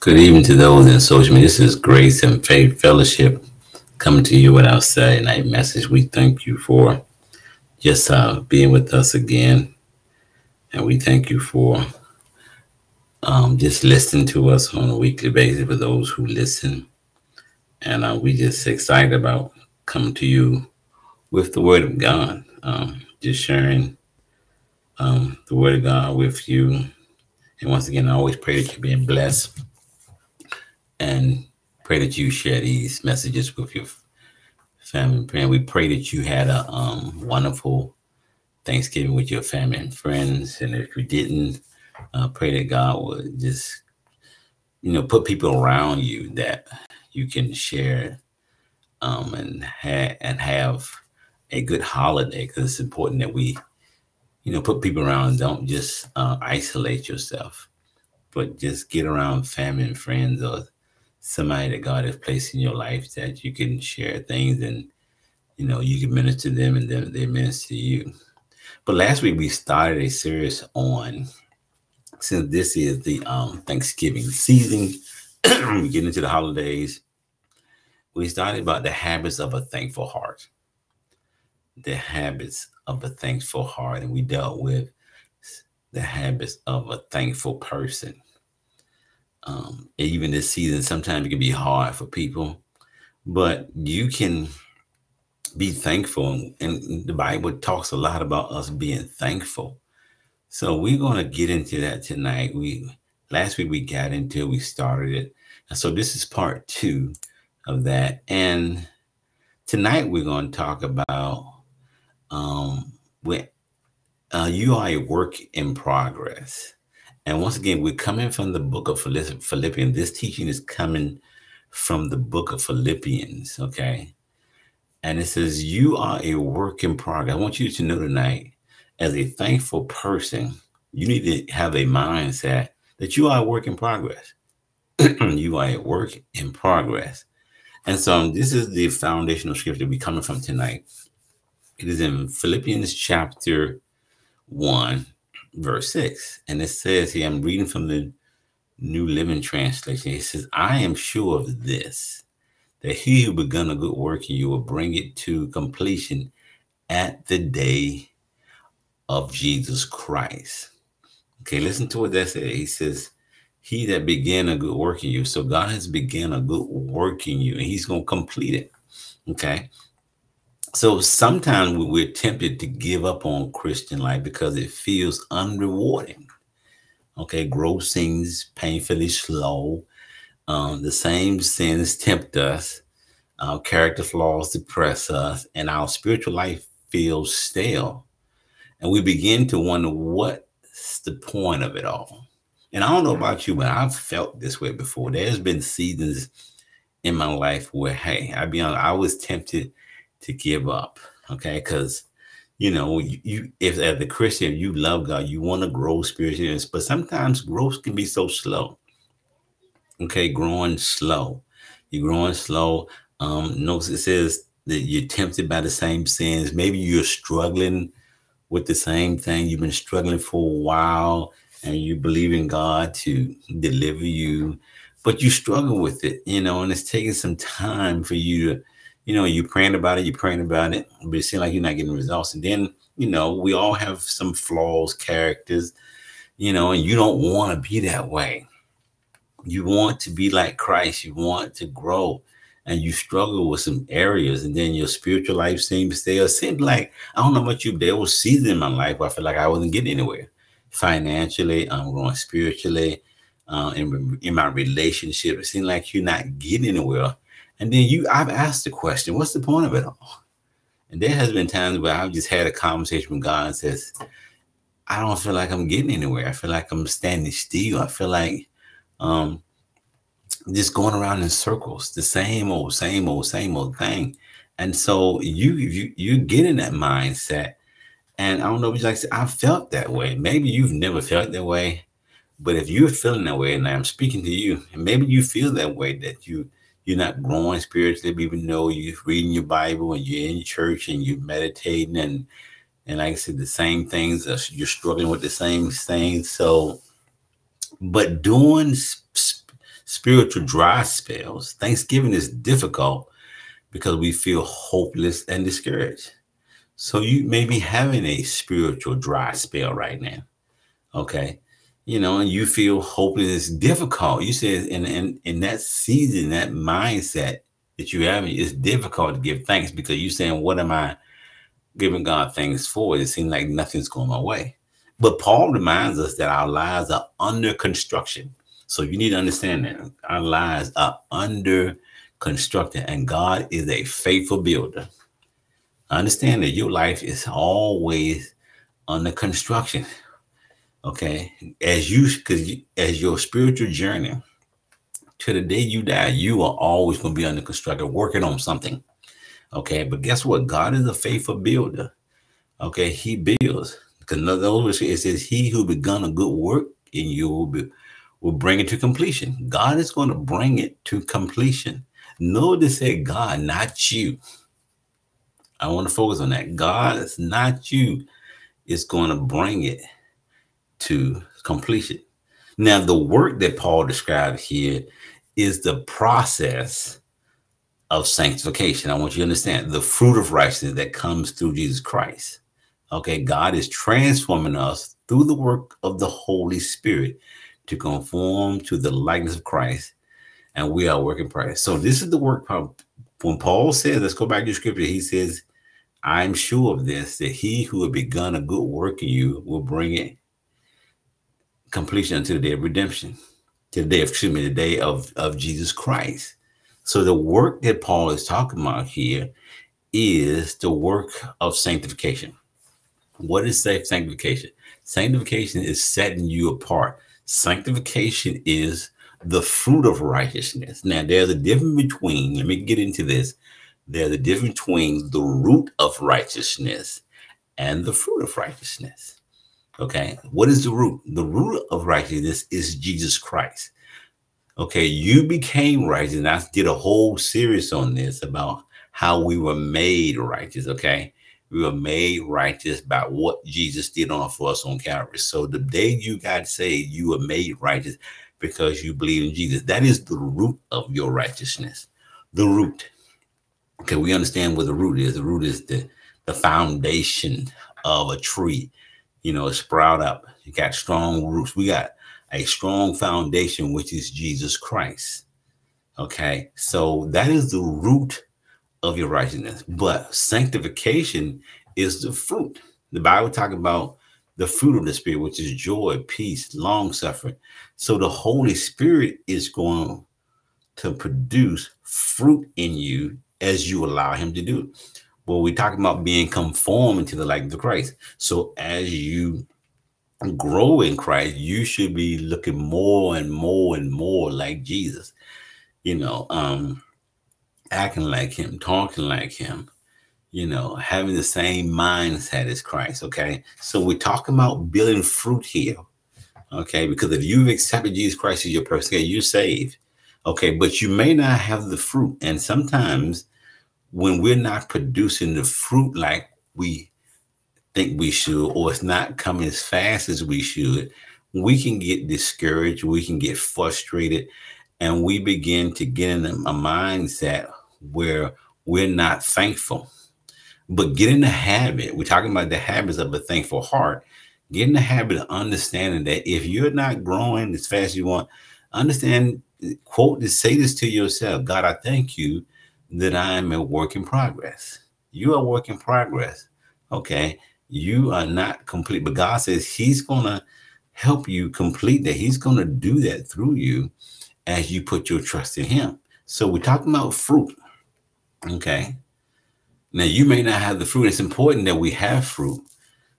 Good evening to those in social media. This is Grace and Faith Fellowship coming to you with our Saturday night message. We thank you for just uh, being with us again. And we thank you for um, just listening to us on a weekly basis for those who listen. And uh, we just excited about coming to you with the Word of God, um, just sharing um, the Word of God with you. And once again, I always pray that you're being blessed and pray that you share these messages with your family and friends. We pray that you had a um, wonderful Thanksgiving with your family and friends. And if you didn't, uh, pray that God would just, you know, put people around you that you can share um, and ha- and have a good holiday because it's important that we, you know, put people around. Don't just uh, isolate yourself, but just get around family and friends or somebody that God has placed in your life that you can share things and you know you can minister to them and then they minister to you. But last week we started a series on since this is the um, Thanksgiving season, we get into the holidays. We started about the habits of a thankful heart. The habits of a thankful heart, and we dealt with the habits of a thankful person. Um, even this season, sometimes it can be hard for people, but you can be thankful. And the Bible talks a lot about us being thankful. So we're going to get into that tonight. We last week we got into we started it. And so this is part two of that. And tonight we're going to talk about um when uh, you are a work in progress. And once again, we're coming from the book of Philippians. This teaching is coming from the book of Philippians, okay? And it says, You are a work in progress. I want you to know tonight, as a thankful person, you need to have a mindset that you are a work in progress. you are a work in progress. And so um, this is the foundational scripture we're coming from tonight. It is in Philippians chapter 1, verse 6. And it says here, I'm reading from the New Living Translation. It says, I am sure of this that he who begun a good work in you will bring it to completion at the day of Jesus Christ. Okay, listen to what that says. He says, He that began a good work in you. So God has begun a good work in you, and He's going to complete it. Okay. So sometimes we're tempted to give up on Christian life because it feels unrewarding. Okay, growth seems painfully slow um, the same sins tempt us, our character flaws depress us, and our spiritual life feels stale. And we begin to wonder what's the point of it all. And I don't know about you, but I've felt this way before. There's been seasons in my life where, hey, I be honest, I was tempted to give up. Okay, because you know, you, you if as a Christian, you love God, you want to grow spiritually, but sometimes growth can be so slow okay, growing slow. You're growing slow. Um, notice it says that you're tempted by the same sins. Maybe you're struggling with the same thing. You've been struggling for a while and you believe in God to deliver you, but you struggle with it, you know, and it's taking some time for you to, you know, you're praying about it, you're praying about it, but it seems like you're not getting results. And then, you know, we all have some flaws, characters, you know, and you don't want to be that way you want to be like Christ, you want to grow, and you struggle with some areas, and then your spiritual life seems stale. It seemed like I don't know about you, there was seasons in my life where I felt like I wasn't getting anywhere financially, I'm growing spiritually, uh, in, in my relationship. It seemed like you're not getting anywhere. And then you, I've asked the question, what's the point of it all? And there has been times where I've just had a conversation with God and says, I don't feel like I'm getting anywhere. I feel like I'm standing still. I feel like um, just going around in circles, the same old, same old, same old thing. And so you you you get in that mindset. And I don't know if you like I felt that way. Maybe you've never felt that way, but if you're feeling that way, and I'm speaking to you, and maybe you feel that way that you you're not growing spiritually, even though you're reading your Bible and you're in church and you're meditating and and like I said, the same things. Uh, you're struggling with the same things. So but doing spiritual dry spells. Thanksgiving is difficult because we feel hopeless and discouraged. So you may be having a spiritual dry spell right now. Okay. You know, and you feel hopeless, it's difficult. You said in, in in that season, that mindset that you have, it's difficult to give thanks because you're saying, What am I giving God thanks for? It seems like nothing's going my way. But Paul reminds us that our lives are under construction. So you need to understand that our lives are under construction, and God is a faithful builder. Understand that your life is always under construction. Okay, as you because as your spiritual journey to the day you die, you are always going to be under construction, working on something. Okay, but guess what? God is a faithful builder. Okay, He builds. Because it says, He who begun a good work in you will, be, will bring it to completion. God is going to bring it to completion. Notice that God, not you. I want to focus on that. God is not you, is going to bring it to completion. Now, the work that Paul described here is the process of sanctification. I want you to understand the fruit of righteousness that comes through Jesus Christ. Okay, God is transforming us through the work of the Holy Spirit to conform to the likeness of Christ, and we are working Christ. So this is the work. When Paul says, let's go back to scripture. He says, "I'm sure of this that he who had begun a good work in you will bring it completion until the day of redemption, to the day of excuse me, the day of of Jesus Christ." So the work that Paul is talking about here is the work of sanctification. What is sanctification? Sanctification is setting you apart. Sanctification is the fruit of righteousness. Now, there's a difference between, let me get into this. There's a difference between the root of righteousness and the fruit of righteousness. Okay. What is the root? The root of righteousness is Jesus Christ. Okay. You became righteous. And I did a whole series on this about how we were made righteous. Okay. We were made righteous by what Jesus did on for us on Calvary. So the day you got saved, you were made righteous because you believe in Jesus. That is the root of your righteousness. The root. Okay, we understand what the root is. The root is the, the foundation of a tree. You know, it sprout up. You got strong roots. We got a strong foundation, which is Jesus Christ. Okay, so that is the root of your righteousness. But sanctification is the fruit. The Bible talk about the fruit of the spirit, which is joy, peace, long suffering. So the Holy Spirit is going to produce fruit in you as you allow him to do it. Well, we talk about being conformed to the likeness of Christ. So as you grow in Christ, you should be looking more and more and more like Jesus. You know, um, acting like him, talking like him, you know, having the same mindset as Christ. Okay. So we're talking about building fruit here. Okay. Because if you've accepted Jesus Christ as your person, you're saved. Okay. But you may not have the fruit. And sometimes when we're not producing the fruit like we think we should, or it's not coming as fast as we should, we can get discouraged. We can get frustrated. And we begin to get in a mindset where we're not thankful. But get in the habit, we're talking about the habits of a thankful heart. Get in the habit of understanding that if you're not growing as fast as you want, understand, quote, to say this to yourself God, I thank you that I am a work in progress. You are work in progress. Okay. You are not complete, but God says He's going to help you complete that. He's going to do that through you as you put your trust in Him. So we're talking about fruit. Okay. Now you may not have the fruit. It's important that we have fruit.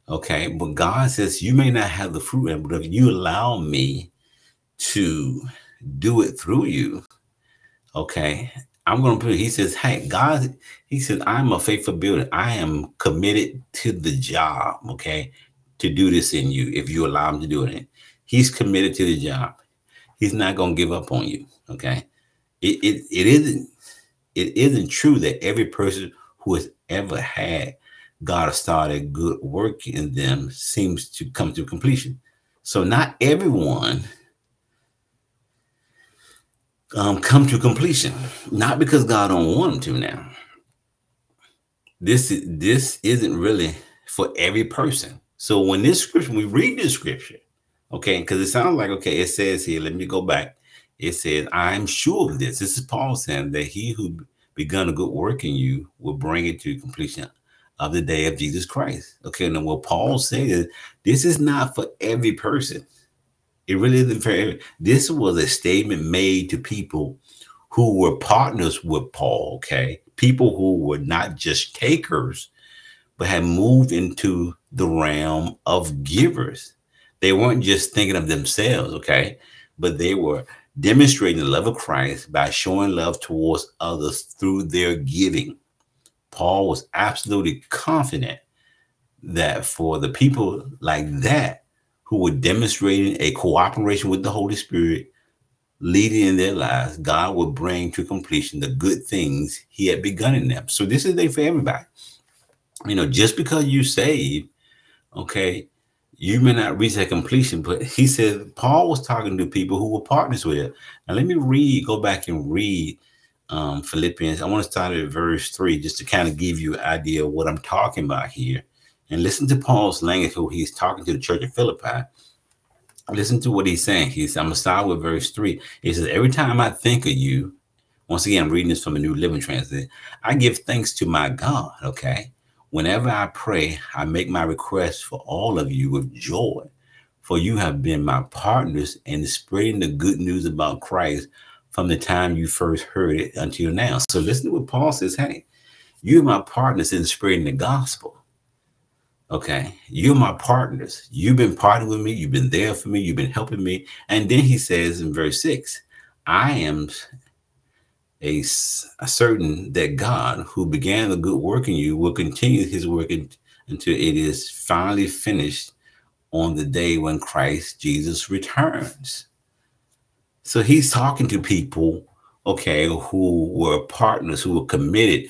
Okay. But God says you may not have the fruit, but if you allow me to do it through you, okay, I'm going to put, he says, hey, God, he says, I'm a faithful builder. I am committed to the job, okay, to do this in you if you allow him to do it. He's committed to the job. He's not going to give up on you, okay? It, it, it isn't it isn't true that every person who has ever had God started good work in them seems to come to completion. So not everyone um, come to completion. Not because God don't want them to now. This is this isn't really for every person. So when this scripture, we read this scripture, okay, because it sounds like okay, it says here, let me go back. It says, I'm sure of this. This is Paul saying that he who begun a good work in you will bring it to completion of the day of Jesus Christ. Okay, now what Paul says, this is not for every person. It really isn't every. This was a statement made to people who were partners with Paul. Okay, people who were not just takers, but had moved into the realm of givers. They weren't just thinking of themselves. Okay, but they were demonstrating the love of Christ by showing love towards others through their giving. Paul was absolutely confident that for the people like that who were demonstrating a cooperation with the Holy Spirit, leading in their lives, God would bring to completion the good things He had begun in them. So this is there for everybody. You know, just because you save, okay, you may not reach that completion, but he said Paul was talking to people who were partners with it. Now let me read, go back and read um, Philippians. I want to start at verse three just to kind of give you an idea of what I'm talking about here. And listen to Paul's language, who he's talking to the church of Philippi. Listen to what he's saying. He's I'm gonna start with verse three. He says, Every time I think of you, once again, I'm reading this from a new living translation, I give thanks to my God. Okay. Whenever I pray, I make my request for all of you with joy, for you have been my partners in spreading the good news about Christ from the time you first heard it until now. So listen to what Paul says. Hey, you're my partners in spreading the gospel. Okay, you're my partners. You've been partnering with me. You've been there for me. You've been helping me. And then he says in verse six, I am a, a certain that God, who began the good work in you, will continue his work in, until it is finally finished on the day when Christ Jesus returns. So he's talking to people, okay, who were partners, who were committed.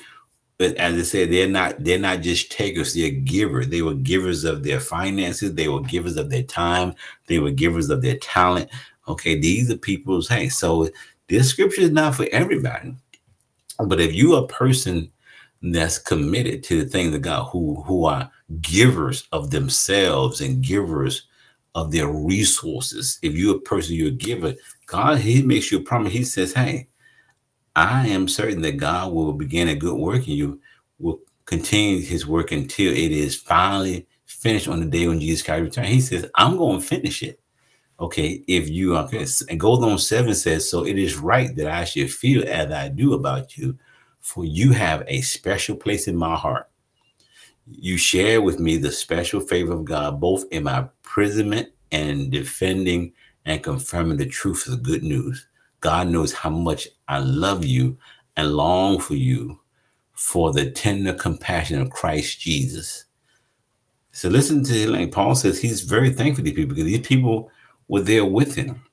But as I said, they're not they're not just takers, they're givers. They were givers of their finances, they were givers of their time, they were givers of their talent. Okay, these are people's hey, so this scripture is not for everybody. But if you a person that's committed to the things of God, who who are givers of themselves and givers of their resources, if you're a person you're a giver, God He makes you a promise. He says, "Hey, I am certain that God will begin a good work in you, will continue His work until it is finally finished on the day when Jesus Christ returns." He says, "I'm going to finish it." Okay, if you are, and goes seven says, So it is right that I should feel as I do about you, for you have a special place in my heart. You share with me the special favor of God, both in my imprisonment and defending and confirming the truth of the good news. God knows how much I love you and long for you for the tender compassion of Christ Jesus. So listen to like Paul says he's very thankful to these people because these people were there with him.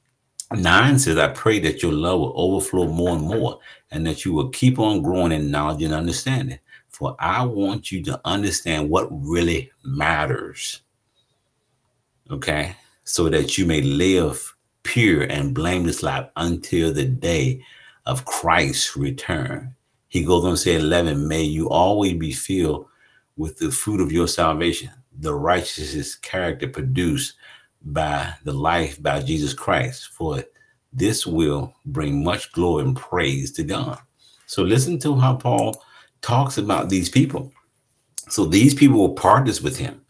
Nine says, I pray that your love will overflow more and more and that you will keep on growing in knowledge and understanding. For I want you to understand what really matters. Okay. So that you may live pure and blameless life until the day of Christ's return. He goes on to say 11, may you always be filled with the fruit of your salvation, the righteousness character produced by the life by Jesus Christ, for this will bring much glory and praise to God. So listen to how Paul talks about these people. So these people were partners with him.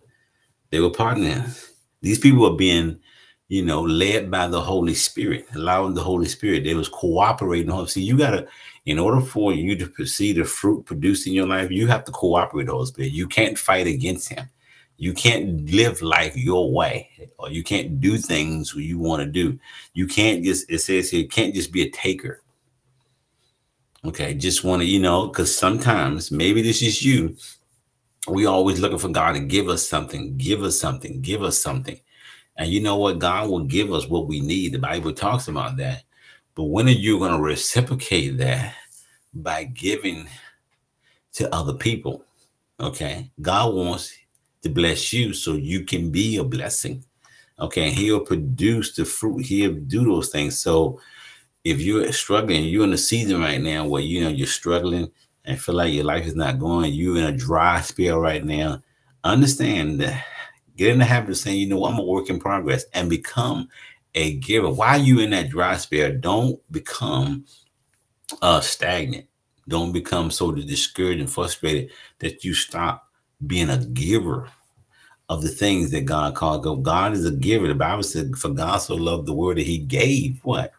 They were partners. These people were being, you know, led by the Holy Spirit, allowing the Holy Spirit. They was cooperating. See, you gotta, in order for you to see the fruit produced in your life, you have to cooperate with the Holy Spirit. You can't fight against him you can't live life your way or you can't do things you want to do you can't just it says here can't just be a taker okay just want to you know because sometimes maybe this is you we always looking for god to give us something give us something give us something and you know what god will give us what we need the bible talks about that but when are you going to reciprocate that by giving to other people okay god wants to bless you so you can be a blessing. Okay, he'll produce the fruit, he'll do those things. So if you're struggling, you're in a season right now where you know you're struggling and feel like your life is not going, you're in a dry spell right now. Understand that get in the habit of saying, you know, I'm a work in progress and become a giver. While you in that dry spell, don't become uh stagnant. Don't become so discouraged and frustrated that you stop being a giver of the things that God called. God is a giver. The Bible said, "For God so loved the world that He gave what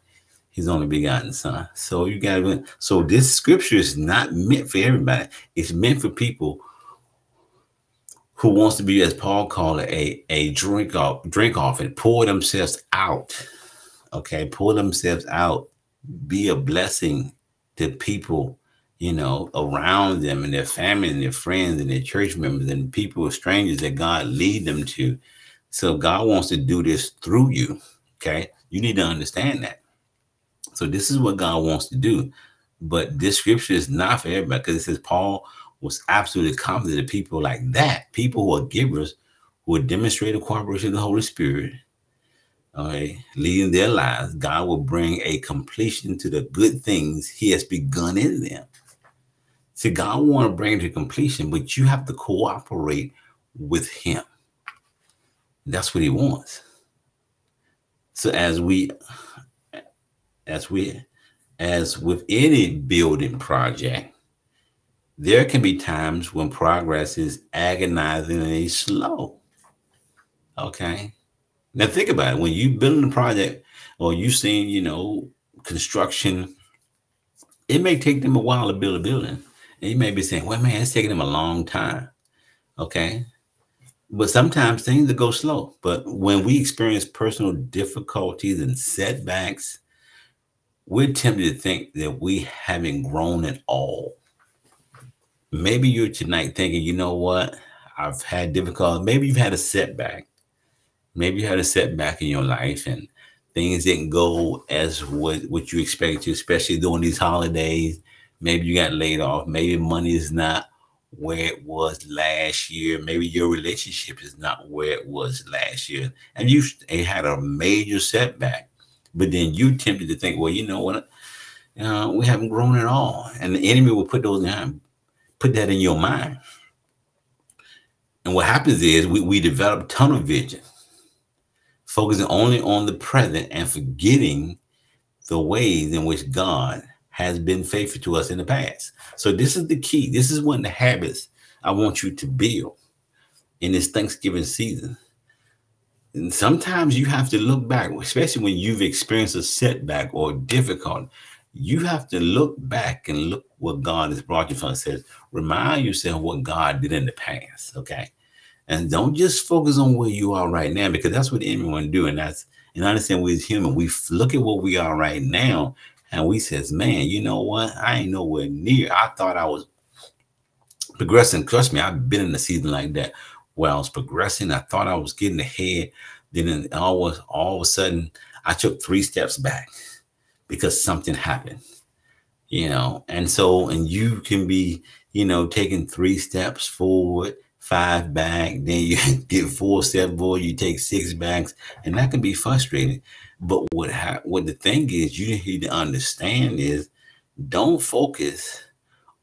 His only begotten Son." So you got to. So this scripture is not meant for everybody. It's meant for people who wants to be, as Paul called it, a a drink off, drink off, and pour themselves out. Okay, pour themselves out. Be a blessing to people you know, around them and their family and their friends and their church members and people, strangers that God lead them to. So God wants to do this through you. Okay. You need to understand that. So this is what God wants to do. But this scripture is not for everybody because it says Paul was absolutely confident that people like that, people who are givers, who would demonstrate the cooperation of the Holy Spirit, okay, leading their lives, God will bring a completion to the good things He has begun in them. See, God want to bring to completion, but you have to cooperate with Him. That's what He wants. So as we, as we, as with any building project, there can be times when progress is agonizingly slow. Okay. Now think about it. When you building a project or you seeing, you know, construction, it may take them a while to build a building. And you may be saying, well, man, it's taking them a long time. Okay. But sometimes things go slow. But when we experience personal difficulties and setbacks, we're tempted to think that we haven't grown at all. Maybe you're tonight thinking, you know what? I've had difficulty. Maybe you've had a setback. Maybe you had a setback in your life and things didn't go as what, what you expected to, especially during these holidays Maybe you got laid off. Maybe money is not where it was last year. Maybe your relationship is not where it was last year. And you had a major setback. But then you tempted to think, well, you know what? Uh, we haven't grown at all. And the enemy will put those in, put that in your mind. And what happens is we, we develop tunnel vision, focusing only on the present and forgetting the ways in which God has been faithful to us in the past. So this is the key. This is one of the habits I want you to build in this Thanksgiving season. And sometimes you have to look back, especially when you've experienced a setback or difficult. You have to look back and look what God has brought you from. It says, remind yourself what God did in the past. Okay. And don't just focus on where you are right now, because that's what anyone do. And that's and I understand we're human, we look at what we are right now and we says, man, you know what? I ain't nowhere near. I thought I was progressing. Trust me, I've been in a season like that where I was progressing. I thought I was getting ahead. Then all was all of a sudden I took three steps back because something happened. You know, and so and you can be, you know, taking three steps forward, five back, then you get four steps forward, you take six backs, and that can be frustrating. But what ha- what the thing is, you need to understand is, don't focus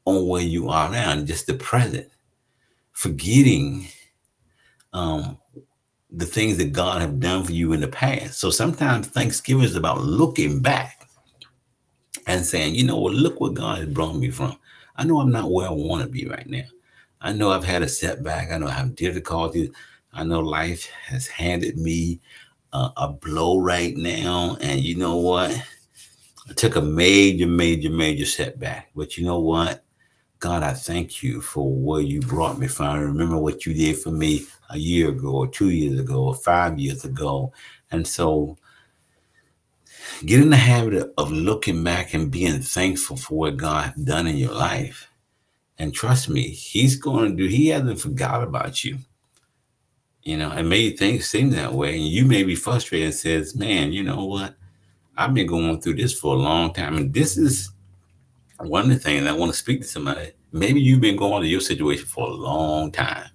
on where you are now, just the present, forgetting um, the things that God have done for you in the past. So sometimes Thanksgiving is about looking back and saying, you know what, look what God has brought me from. I know I'm not where I want to be right now. I know I've had a setback. I know I have difficulties. I know life has handed me a, a blow right now. And you know what? I took a major, major, major setback. But you know what? God, I thank you for where you brought me from. I remember what you did for me a year ago, or two years ago, or five years ago. And so get in the habit of looking back and being thankful for what God has done in your life. And trust me, He's going to do, He hasn't forgot about you you know, and made things seem that way. And you may be frustrated and says, man, you know what? I've been going through this for a long time. And this is one of the things I want to speak to somebody. Maybe you've been going through your situation for a long time.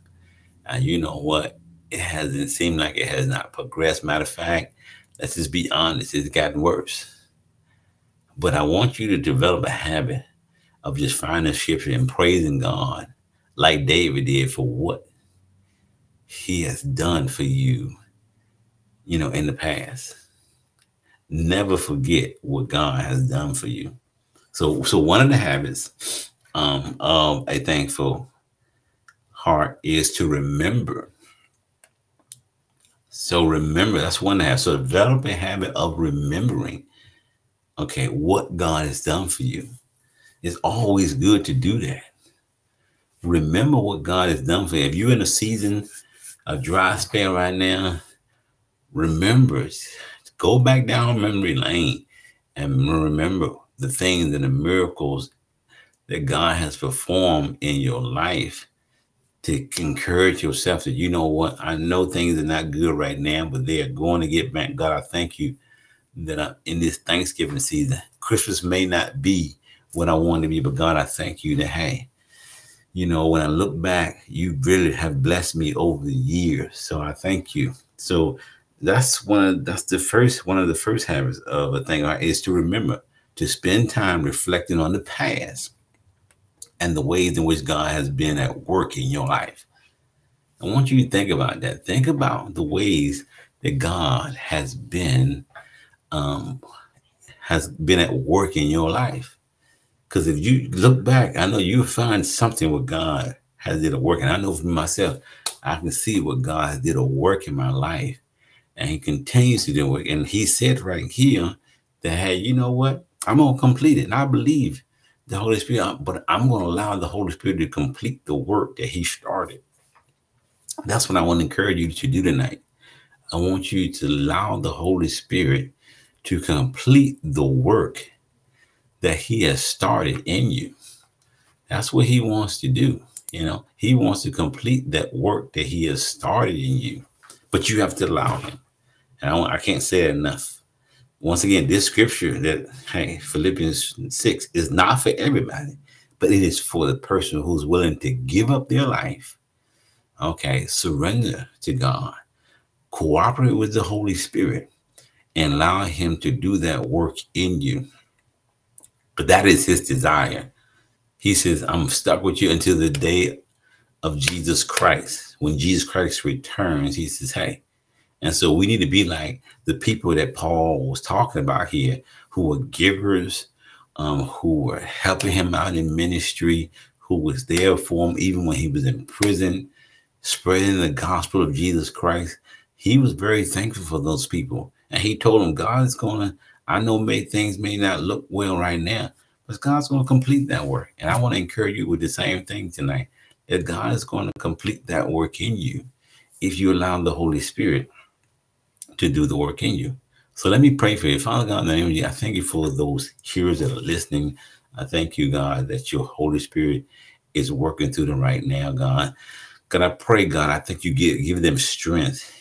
And you know what? It hasn't seemed like it has not progressed. Matter of fact, let's just be honest, it's gotten worse. But I want you to develop a habit of just finding scripture and praising God like David did for what he has done for you, you know, in the past. Never forget what God has done for you. So, so one of the habits um, of a thankful heart is to remember. So remember, that's one have. So develop a habit of remembering, okay, what God has done for you. It's always good to do that. Remember what God has done for you. If you're in a season of dry spell right now, remember, go back down memory lane and remember the things and the miracles that God has performed in your life to encourage yourself that you know what I know things are not good right now, but they are going to get back. God, I thank you that I'm in this Thanksgiving season. Christmas may not be what I want to be, but God, I thank you that hey, you know, when I look back, you really have blessed me over the years. So I thank you. So that's one of that's the first one of the first habits of a thing is to remember to spend time reflecting on the past and the ways in which God has been at work in your life. I want you to think about that. Think about the ways that God has been um, has been at work in your life. Because if you look back, I know you'll find something where God has did a work. And I know for myself, I can see what God did a work in my life. And he continues to do work. And he said right here that, hey, you know what? I'm to complete it. And I believe the Holy Spirit, uh, but I'm going to allow the Holy Spirit to complete the work that He started. That's what I want to encourage you to do tonight. I want you to allow the Holy Spirit to complete the work that He has started in you. That's what He wants to do. You know, He wants to complete that work that He has started in you, but you have to allow Him. And I, I can't say enough once again, this scripture that hey, Philippians 6 is not for everybody, but it is for the person who's willing to give up their life. Okay, surrender to God, cooperate with the Holy Spirit, and allow Him to do that work in you. But that is His desire. He says, I'm stuck with you until the day of Jesus Christ. When Jesus Christ returns, He says, Hey, and so we need to be like the people that Paul was talking about here, who were givers, um, who were helping him out in ministry, who was there for him even when he was in prison, spreading the gospel of Jesus Christ. He was very thankful for those people. And he told them, God is going to, I know may, things may not look well right now, but God's going to complete that work. And I want to encourage you with the same thing tonight that God is going to complete that work in you if you allow the Holy Spirit to do the work in you. So let me pray for you. Father God, in the name of you, I thank you for those hearers that are listening. I thank you, God, that your Holy Spirit is working through them right now, God. God, I pray, God, I think you give, give them strength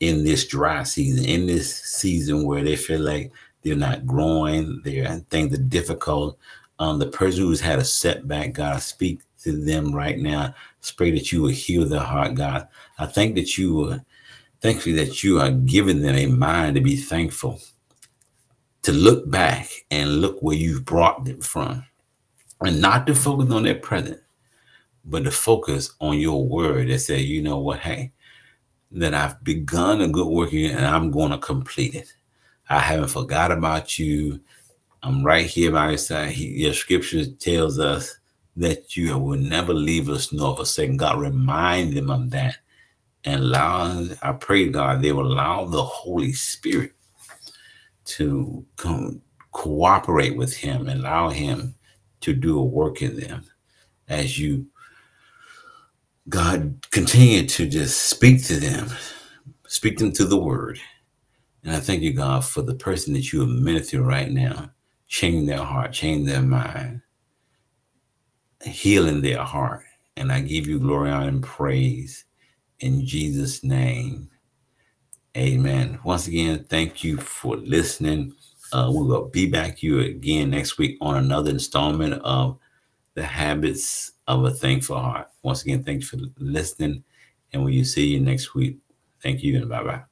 in this dry season, in this season where they feel like they're not growing, they're things are difficult. Um, the person who's had a setback, God, I speak to them right now. Pray that you will heal their heart, God. I think that you will Thank you that you are giving them a mind to be thankful, to look back and look where you've brought them from, and not to focus on their present, but to focus on your word that say, you know what, hey, that I've begun a good work here and I'm going to complete it. I haven't forgot about you. I'm right here by your side. Your scripture tells us that you will never leave us nor forsake. God, remind them of that and allow, I pray, God, they will allow the Holy Spirit to come cooperate with Him and allow Him to do a work in them as you, God, continue to just speak to them, speak them to the word. And I thank you, God, for the person that you are ministering right now, changing their heart, changing their mind, healing their heart. And I give you glory, honor, and praise in Jesus' name. Amen. Once again, thank you for listening. Uh, we will be back you again next week on another installment of the habits of a thankful heart. Once again, thank you for listening. And we will see you next week. Thank you and bye bye.